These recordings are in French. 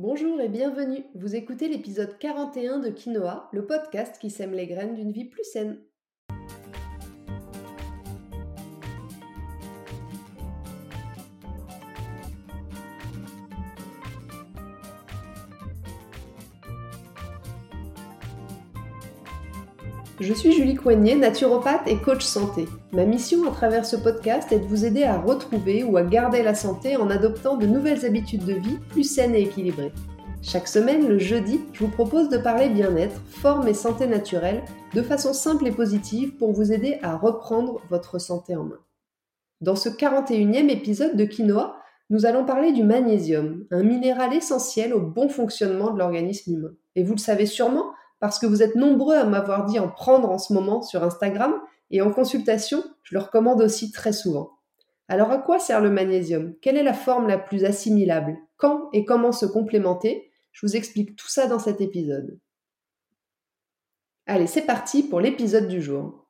Bonjour et bienvenue. Vous écoutez l'épisode 41 de Quinoa, le podcast qui sème les graines d'une vie plus saine. Je suis Julie Coignet, naturopathe et coach santé. Ma mission à travers ce podcast est de vous aider à retrouver ou à garder la santé en adoptant de nouvelles habitudes de vie plus saines et équilibrées. Chaque semaine, le jeudi, je vous propose de parler bien-être, forme et santé naturelle de façon simple et positive pour vous aider à reprendre votre santé en main. Dans ce 41e épisode de Quinoa, nous allons parler du magnésium, un minéral essentiel au bon fonctionnement de l'organisme humain. Et vous le savez sûrement, parce que vous êtes nombreux à m'avoir dit en prendre en ce moment sur Instagram et en consultation, je le recommande aussi très souvent. Alors à quoi sert le magnésium? Quelle est la forme la plus assimilable? Quand et comment se complémenter? Je vous explique tout ça dans cet épisode. Allez, c'est parti pour l'épisode du jour.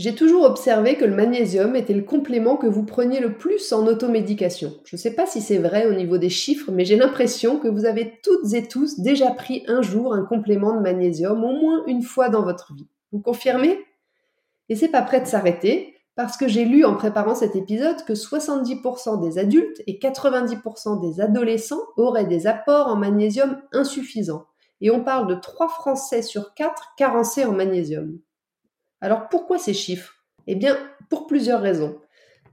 J'ai toujours observé que le magnésium était le complément que vous preniez le plus en automédication. Je ne sais pas si c'est vrai au niveau des chiffres, mais j'ai l'impression que vous avez toutes et tous déjà pris un jour un complément de magnésium, au moins une fois dans votre vie. Vous confirmez? Et c'est pas prêt de s'arrêter, parce que j'ai lu en préparant cet épisode que 70% des adultes et 90% des adolescents auraient des apports en magnésium insuffisants. Et on parle de 3 Français sur 4 carencés en magnésium. Alors pourquoi ces chiffres? Eh bien, pour plusieurs raisons.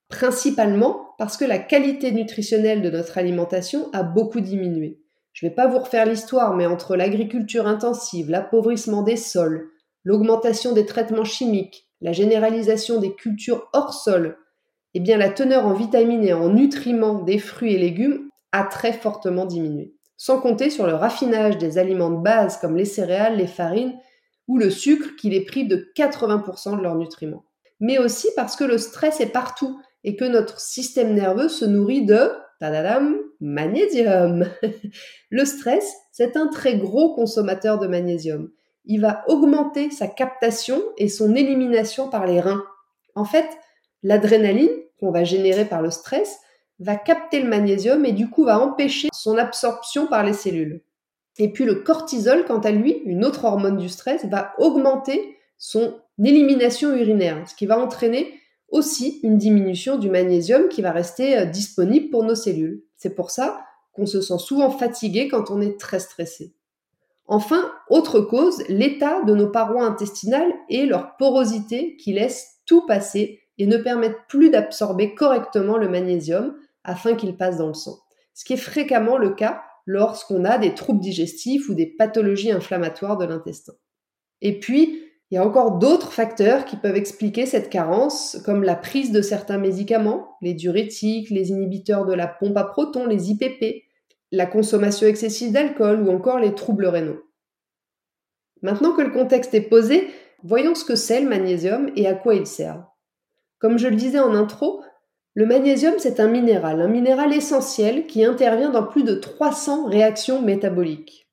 Principalement parce que la qualité nutritionnelle de notre alimentation a beaucoup diminué. Je ne vais pas vous refaire l'histoire, mais entre l'agriculture intensive, l'appauvrissement des sols, l'augmentation des traitements chimiques, la généralisation des cultures hors sol, eh bien la teneur en vitamines et en nutriments des fruits et légumes a très fortement diminué. Sans compter sur le raffinage des aliments de base comme les céréales, les farines ou le sucre qui les prive de 80% de leurs nutriments. Mais aussi parce que le stress est partout et que notre système nerveux se nourrit de tadadam, magnésium. le stress, c'est un très gros consommateur de magnésium. Il va augmenter sa captation et son élimination par les reins. En fait, l'adrénaline qu'on va générer par le stress va capter le magnésium et du coup va empêcher son absorption par les cellules. Et puis le cortisol, quant à lui, une autre hormone du stress, va augmenter son élimination urinaire, ce qui va entraîner aussi une diminution du magnésium qui va rester euh, disponible pour nos cellules. C'est pour ça qu'on se sent souvent fatigué quand on est très stressé. Enfin, autre cause, l'état de nos parois intestinales et leur porosité qui laissent tout passer et ne permettent plus d'absorber correctement le magnésium afin qu'il passe dans le sang. Ce qui est fréquemment le cas lorsqu'on a des troubles digestifs ou des pathologies inflammatoires de l'intestin. Et puis, il y a encore d'autres facteurs qui peuvent expliquer cette carence, comme la prise de certains médicaments, les diurétiques, les inhibiteurs de la pompe à protons, les IPP, la consommation excessive d'alcool ou encore les troubles rénaux. Maintenant que le contexte est posé, voyons ce que c'est le magnésium et à quoi il sert. Comme je le disais en intro, le magnésium, c'est un minéral, un minéral essentiel qui intervient dans plus de 300 réactions métaboliques.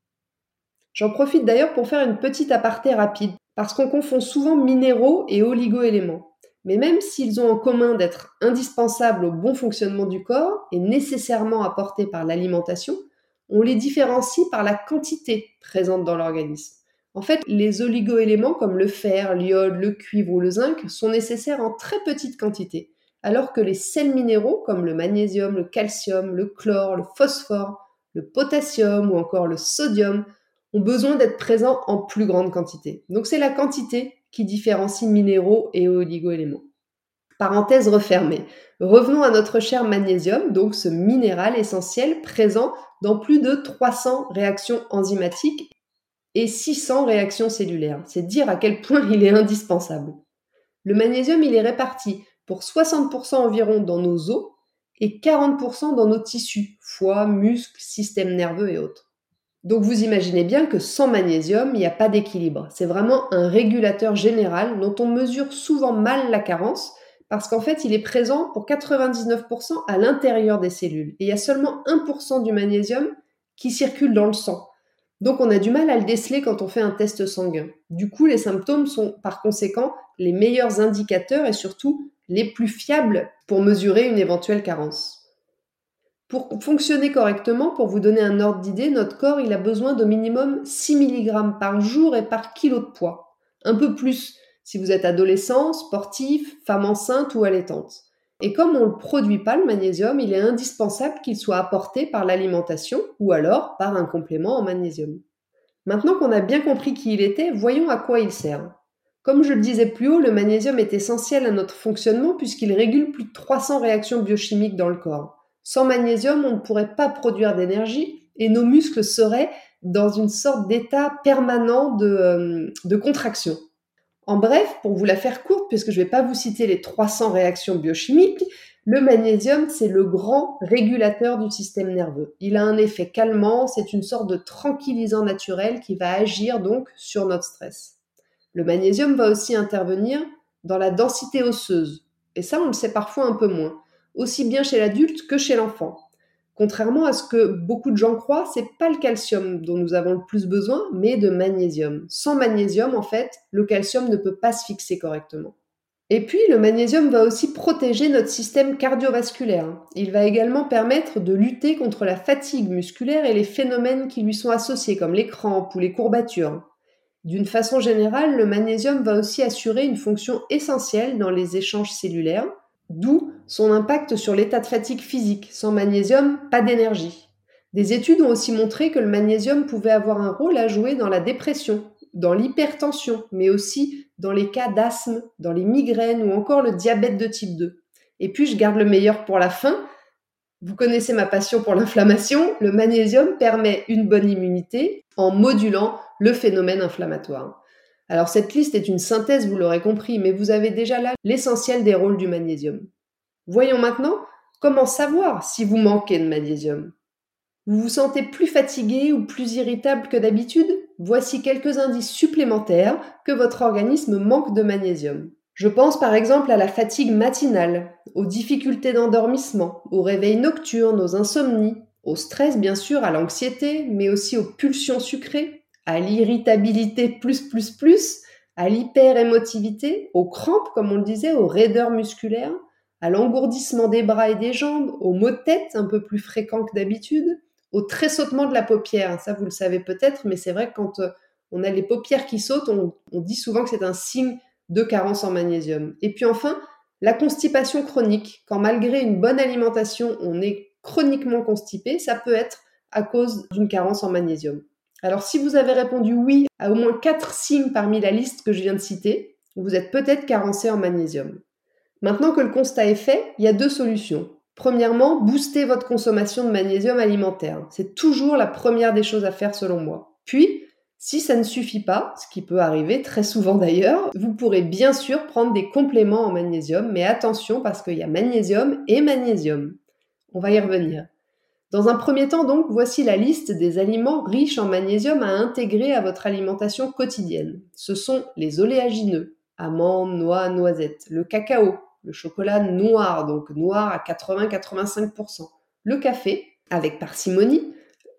J'en profite d'ailleurs pour faire une petite aparté rapide, parce qu'on confond souvent minéraux et oligoéléments. Mais même s'ils ont en commun d'être indispensables au bon fonctionnement du corps et nécessairement apportés par l'alimentation, on les différencie par la quantité présente dans l'organisme. En fait, les oligoéléments comme le fer, l'iode, le cuivre ou le zinc sont nécessaires en très petite quantité alors que les sels minéraux comme le magnésium, le calcium, le chlore, le phosphore, le potassium ou encore le sodium ont besoin d'être présents en plus grande quantité. Donc c'est la quantité qui différencie minéraux et oligoéléments. Parenthèse refermée. Revenons à notre cher magnésium, donc ce minéral essentiel présent dans plus de 300 réactions enzymatiques et 600 réactions cellulaires. C'est dire à quel point il est indispensable. Le magnésium, il est réparti pour 60% environ dans nos os et 40% dans nos tissus, foie, muscles, système nerveux et autres. Donc vous imaginez bien que sans magnésium, il n'y a pas d'équilibre. C'est vraiment un régulateur général dont on mesure souvent mal la carence parce qu'en fait, il est présent pour 99% à l'intérieur des cellules et il y a seulement 1% du magnésium qui circule dans le sang. Donc on a du mal à le déceler quand on fait un test sanguin. Du coup, les symptômes sont par conséquent les meilleurs indicateurs et surtout les plus fiables pour mesurer une éventuelle carence. Pour fonctionner correctement, pour vous donner un ordre d'idée, notre corps il a besoin de minimum 6 mg par jour et par kilo de poids. Un peu plus si vous êtes adolescent, sportif, femme enceinte ou allaitante. Et comme on ne produit pas le magnésium, il est indispensable qu'il soit apporté par l'alimentation ou alors par un complément en magnésium. Maintenant qu'on a bien compris qui il était, voyons à quoi il sert. Comme je le disais plus haut, le magnésium est essentiel à notre fonctionnement puisqu'il régule plus de 300 réactions biochimiques dans le corps. Sans magnésium, on ne pourrait pas produire d'énergie et nos muscles seraient dans une sorte d'état permanent de, euh, contraction. En bref, pour vous la faire courte, puisque je ne vais pas vous citer les 300 réactions biochimiques, le magnésium, c'est le grand régulateur du système nerveux. Il a un effet calmant, c'est une sorte de tranquillisant naturel qui va agir donc sur notre stress. Le magnésium va aussi intervenir dans la densité osseuse. Et ça, on le sait parfois un peu moins, aussi bien chez l'adulte que chez l'enfant. Contrairement à ce que beaucoup de gens croient, c'est pas le calcium dont nous avons le plus besoin, mais de magnésium. Sans magnésium, en fait, le calcium ne peut pas se fixer correctement. Et puis, le magnésium va aussi protéger notre système cardiovasculaire. Il va également permettre de lutter contre la fatigue musculaire et les phénomènes qui lui sont associés, comme les crampes ou les courbatures. D'une façon générale, le magnésium va aussi assurer une fonction essentielle dans les échanges cellulaires, d'où son impact sur l'état de fatigue physique. Sans magnésium, pas d'énergie. Des études ont aussi montré que le magnésium pouvait avoir un rôle à jouer dans la dépression, dans l'hypertension, mais aussi dans les cas d'asthme, dans les migraines ou encore le diabète de type 2. Et puis je garde le meilleur pour la fin. Vous connaissez ma passion pour l'inflammation. Le magnésium permet une bonne immunité en modulant le phénomène inflammatoire. Alors cette liste est une synthèse, vous l'aurez compris, mais vous avez déjà là l'essentiel des rôles du magnésium. Voyons maintenant comment savoir si vous manquez de magnésium. Vous vous sentez plus fatigué ou plus irritable que d'habitude? Voici quelques indices supplémentaires que votre organisme manque de magnésium. Je pense par exemple à la fatigue matinale, aux difficultés d'endormissement, aux réveils nocturnes, aux insomnies, au stress bien sûr, à l'anxiété, mais aussi aux pulsions sucrées, à l'irritabilité plus plus plus, à l'hyperémotivité, aux crampes comme on le disait, aux raideurs musculaires, à l'engourdissement des bras et des jambes, aux maux de tête un peu plus fréquents que d'habitude, au tressautement de la paupière. Ça, vous le savez peut-être, mais c'est vrai que quand euh, on a les paupières qui sautent, on, on dit souvent que c'est un signe de carence en magnésium. Et puis enfin, la constipation chronique. Quand malgré une bonne alimentation, on est chroniquement constipé, ça peut être à cause d'une carence en magnésium. Alors si vous avez répondu oui à au moins quatre signes parmi la liste que je viens de citer, vous êtes peut-être carencé en magnésium. Maintenant que le constat est fait, il y a deux solutions. Premièrement, booster votre consommation de magnésium alimentaire. C'est toujours la première des choses à faire selon moi. Puis, si ça ne suffit pas, ce qui peut arriver très souvent d'ailleurs, vous pourrez bien sûr prendre des compléments en magnésium, mais attention parce qu'il y a magnésium et magnésium. On va y revenir. Dans un premier temps donc, voici la liste des aliments riches en magnésium à intégrer à votre alimentation quotidienne. Ce sont les oléagineux, amandes, noix, noisettes, le cacao, le chocolat noir, donc noir à 80-85%, le café, avec parcimonie,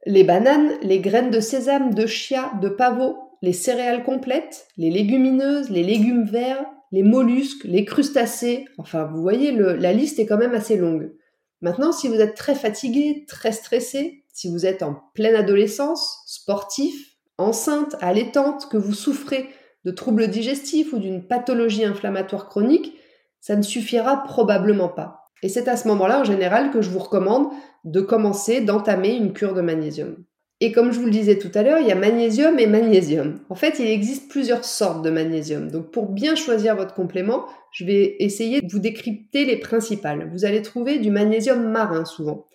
les bananes, les graines de sésame, de chia, de pavot, les céréales complètes, les légumineuses, les légumes verts, les mollusques, les crustacés, enfin vous voyez, la liste est quand même assez longue. Maintenant, si vous êtes très fatigué, très stressé, si vous êtes en pleine adolescence, sportif, enceinte, allaitante, que vous souffrez de troubles digestifs ou d'une pathologie inflammatoire chronique, ça ne suffira probablement pas. Et c'est à ce moment-là, en général, que je vous recommande de commencer, d'entamer une cure de magnésium. Et comme je vous le disais tout à l'heure, il y a magnésium et magnésium. En fait, il existe plusieurs sortes de magnésium. Donc pour bien choisir votre complément, je vais essayer de vous décrypter les principales. Vous allez trouver du magnésium marin souvent.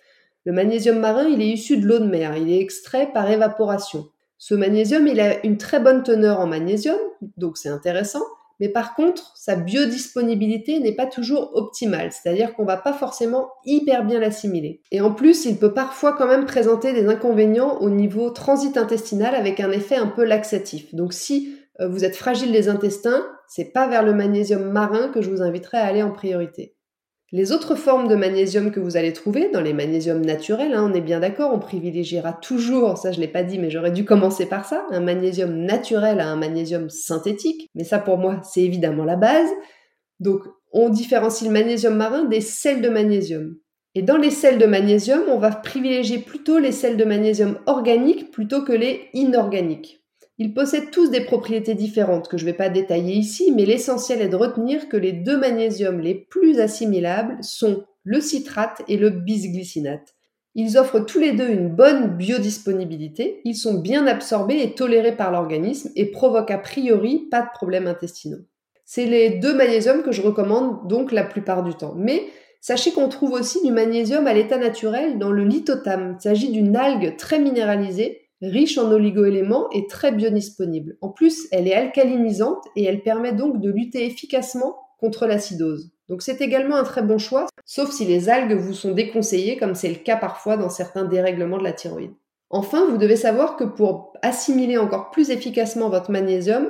Le magnésium marin, il est issu de l'eau de mer, il est extrait par évaporation. Ce magnésium, il a une très bonne teneur en magnésium, donc c'est intéressant, mais par contre, sa biodisponibilité n'est pas toujours optimale, c'est-à-dire qu'on va pas forcément hyper bien l'assimiler. Et en plus, il peut parfois quand même présenter des inconvénients au niveau transit intestinal avec un effet un peu laxatif. Donc si euh, vous êtes fragile des intestins, c'est pas vers le magnésium marin que je vous inviterai à aller en priorité. Les autres formes de magnésium que vous allez trouver, dans les magnésiums naturels, hein, on est bien d'accord, on privilégiera toujours, ça je ne l'ai pas dit mais j'aurais dû commencer par ça, un magnésium naturel à un magnésium synthétique, mais ça pour moi c'est évidemment la base. Donc on différencie le magnésium marin des sels de magnésium. Et dans les sels de magnésium, on va privilégier plutôt les sels de magnésium organiques plutôt que les inorganiques. Ils possèdent tous des propriétés différentes que je ne vais pas détailler ici, mais l'essentiel est de retenir que les deux magnésiums les plus assimilables sont le citrate et le bisglycinate. Ils offrent tous les deux une bonne biodisponibilité, ils sont bien absorbés et tolérés par l'organisme et provoquent a priori pas de problèmes intestinaux. C'est les deux magnésiums que je recommande donc la plupart du temps. Mais sachez qu'on trouve aussi du magnésium à l'état naturel dans le lithotame. Il s'agit d'une algue très minéralisée, riche en oligoéléments et très biodisponible. En plus, elle est alcalinisante et elle permet donc de lutter efficacement contre l'acidose. Donc c'est également un très bon choix, sauf si les algues vous sont déconseillées, comme c'est le cas parfois dans certains dérèglements de la thyroïde. Enfin, vous devez savoir que pour assimiler encore plus efficacement votre magnésium,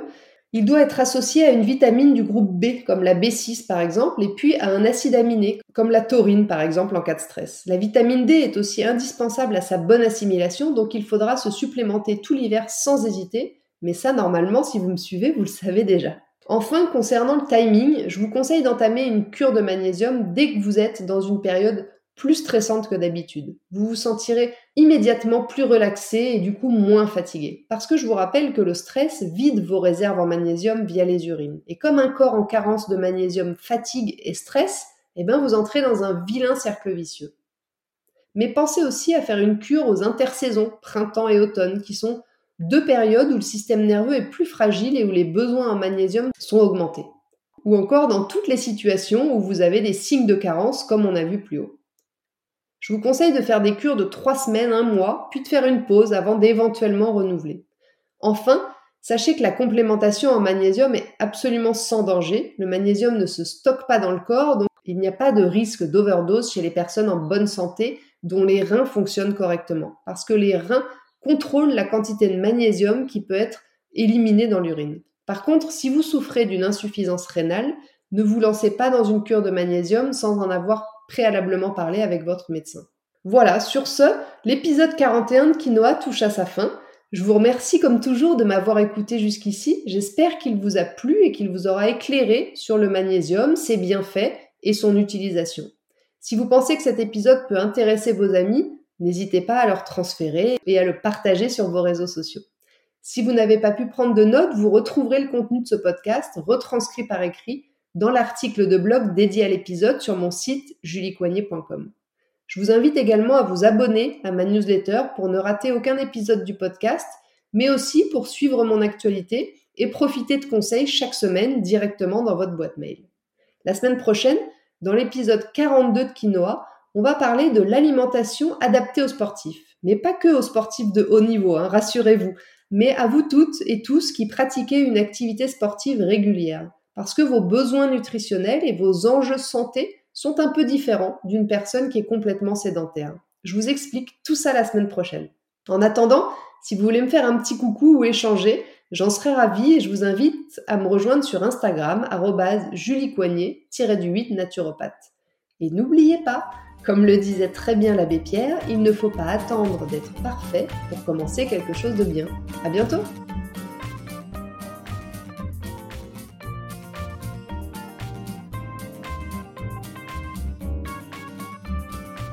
il doit être associé à une vitamine du groupe B, comme la B6 par exemple, et puis à un acide aminé, comme la taurine par exemple en cas de stress. La vitamine D est aussi indispensable à sa bonne assimilation, donc il faudra se supplémenter tout l'hiver sans hésiter, mais ça normalement, si vous me suivez, vous le savez déjà. Enfin, concernant le timing, je vous conseille d'entamer une cure de magnésium dès que vous êtes dans une période plus stressante que d'habitude. Vous vous sentirez immédiatement plus relaxé et du coup moins fatigué. Parce que je vous rappelle que le stress vide vos réserves en magnésium via les urines. Et comme un corps en carence de magnésium fatigue et stress, eh bien vous entrez dans un vilain cercle vicieux. Mais pensez aussi à faire une cure aux intersaisons, printemps et automne, qui sont deux périodes où le système nerveux est plus fragile et où les besoins en magnésium sont augmentés. Ou encore dans toutes les situations où vous avez des signes de carence, comme on a vu plus haut. Je vous conseille de faire des cures de 3 semaines, un mois, puis de faire une pause avant d'éventuellement renouveler. Enfin, sachez que la complémentation en magnésium est absolument sans danger. Le magnésium ne se stocke pas dans le corps, donc il n'y a pas de risque d'overdose chez les personnes en bonne santé dont les reins fonctionnent correctement. Parce que les reins contrôlent la quantité de magnésium qui peut être éliminée dans l'urine. Par contre, si vous souffrez d'une insuffisance rénale, ne vous lancez pas dans une cure de magnésium sans en avoir préalablement parler avec votre médecin. Voilà, sur ce, l'épisode 41 de Quinoa touche à sa fin. Je vous remercie comme toujours de m'avoir écouté jusqu'ici. J'espère qu'il vous a plu et qu'il vous aura éclairé sur le magnésium, ses bienfaits et son utilisation. Si vous pensez que cet épisode peut intéresser vos amis, n'hésitez pas à leur transférer et à le partager sur vos réseaux sociaux. Si vous n'avez pas pu prendre de notes, vous retrouverez le contenu de ce podcast retranscrit par écrit dans l'article de blog dédié à l'épisode sur mon site juliecoignet.com. Je vous invite également à vous abonner à ma newsletter pour ne rater aucun épisode du podcast, mais aussi pour suivre mon actualité et profiter de conseils chaque semaine directement dans votre boîte mail. La semaine prochaine, dans l'épisode 42 de Quinoa, on va parler de l'alimentation adaptée aux sportifs. Mais pas que aux sportifs de haut niveau, hein, rassurez-vous, mais à vous toutes et tous qui pratiquez une activité sportive régulière parce que vos besoins nutritionnels et vos enjeux santé sont un peu différents d'une personne qui est complètement sédentaire. Je vous explique tout ça la semaine prochaine. En attendant, si vous voulez me faire un petit coucou ou échanger, j'en serais ravie et je vous invite à me rejoindre sur Instagram, juliecoignet-du-8 naturopathe. Et n'oubliez pas, comme le disait très bien l'abbé Pierre, il ne faut pas attendre d'être parfait pour commencer quelque chose de bien. À bientôt!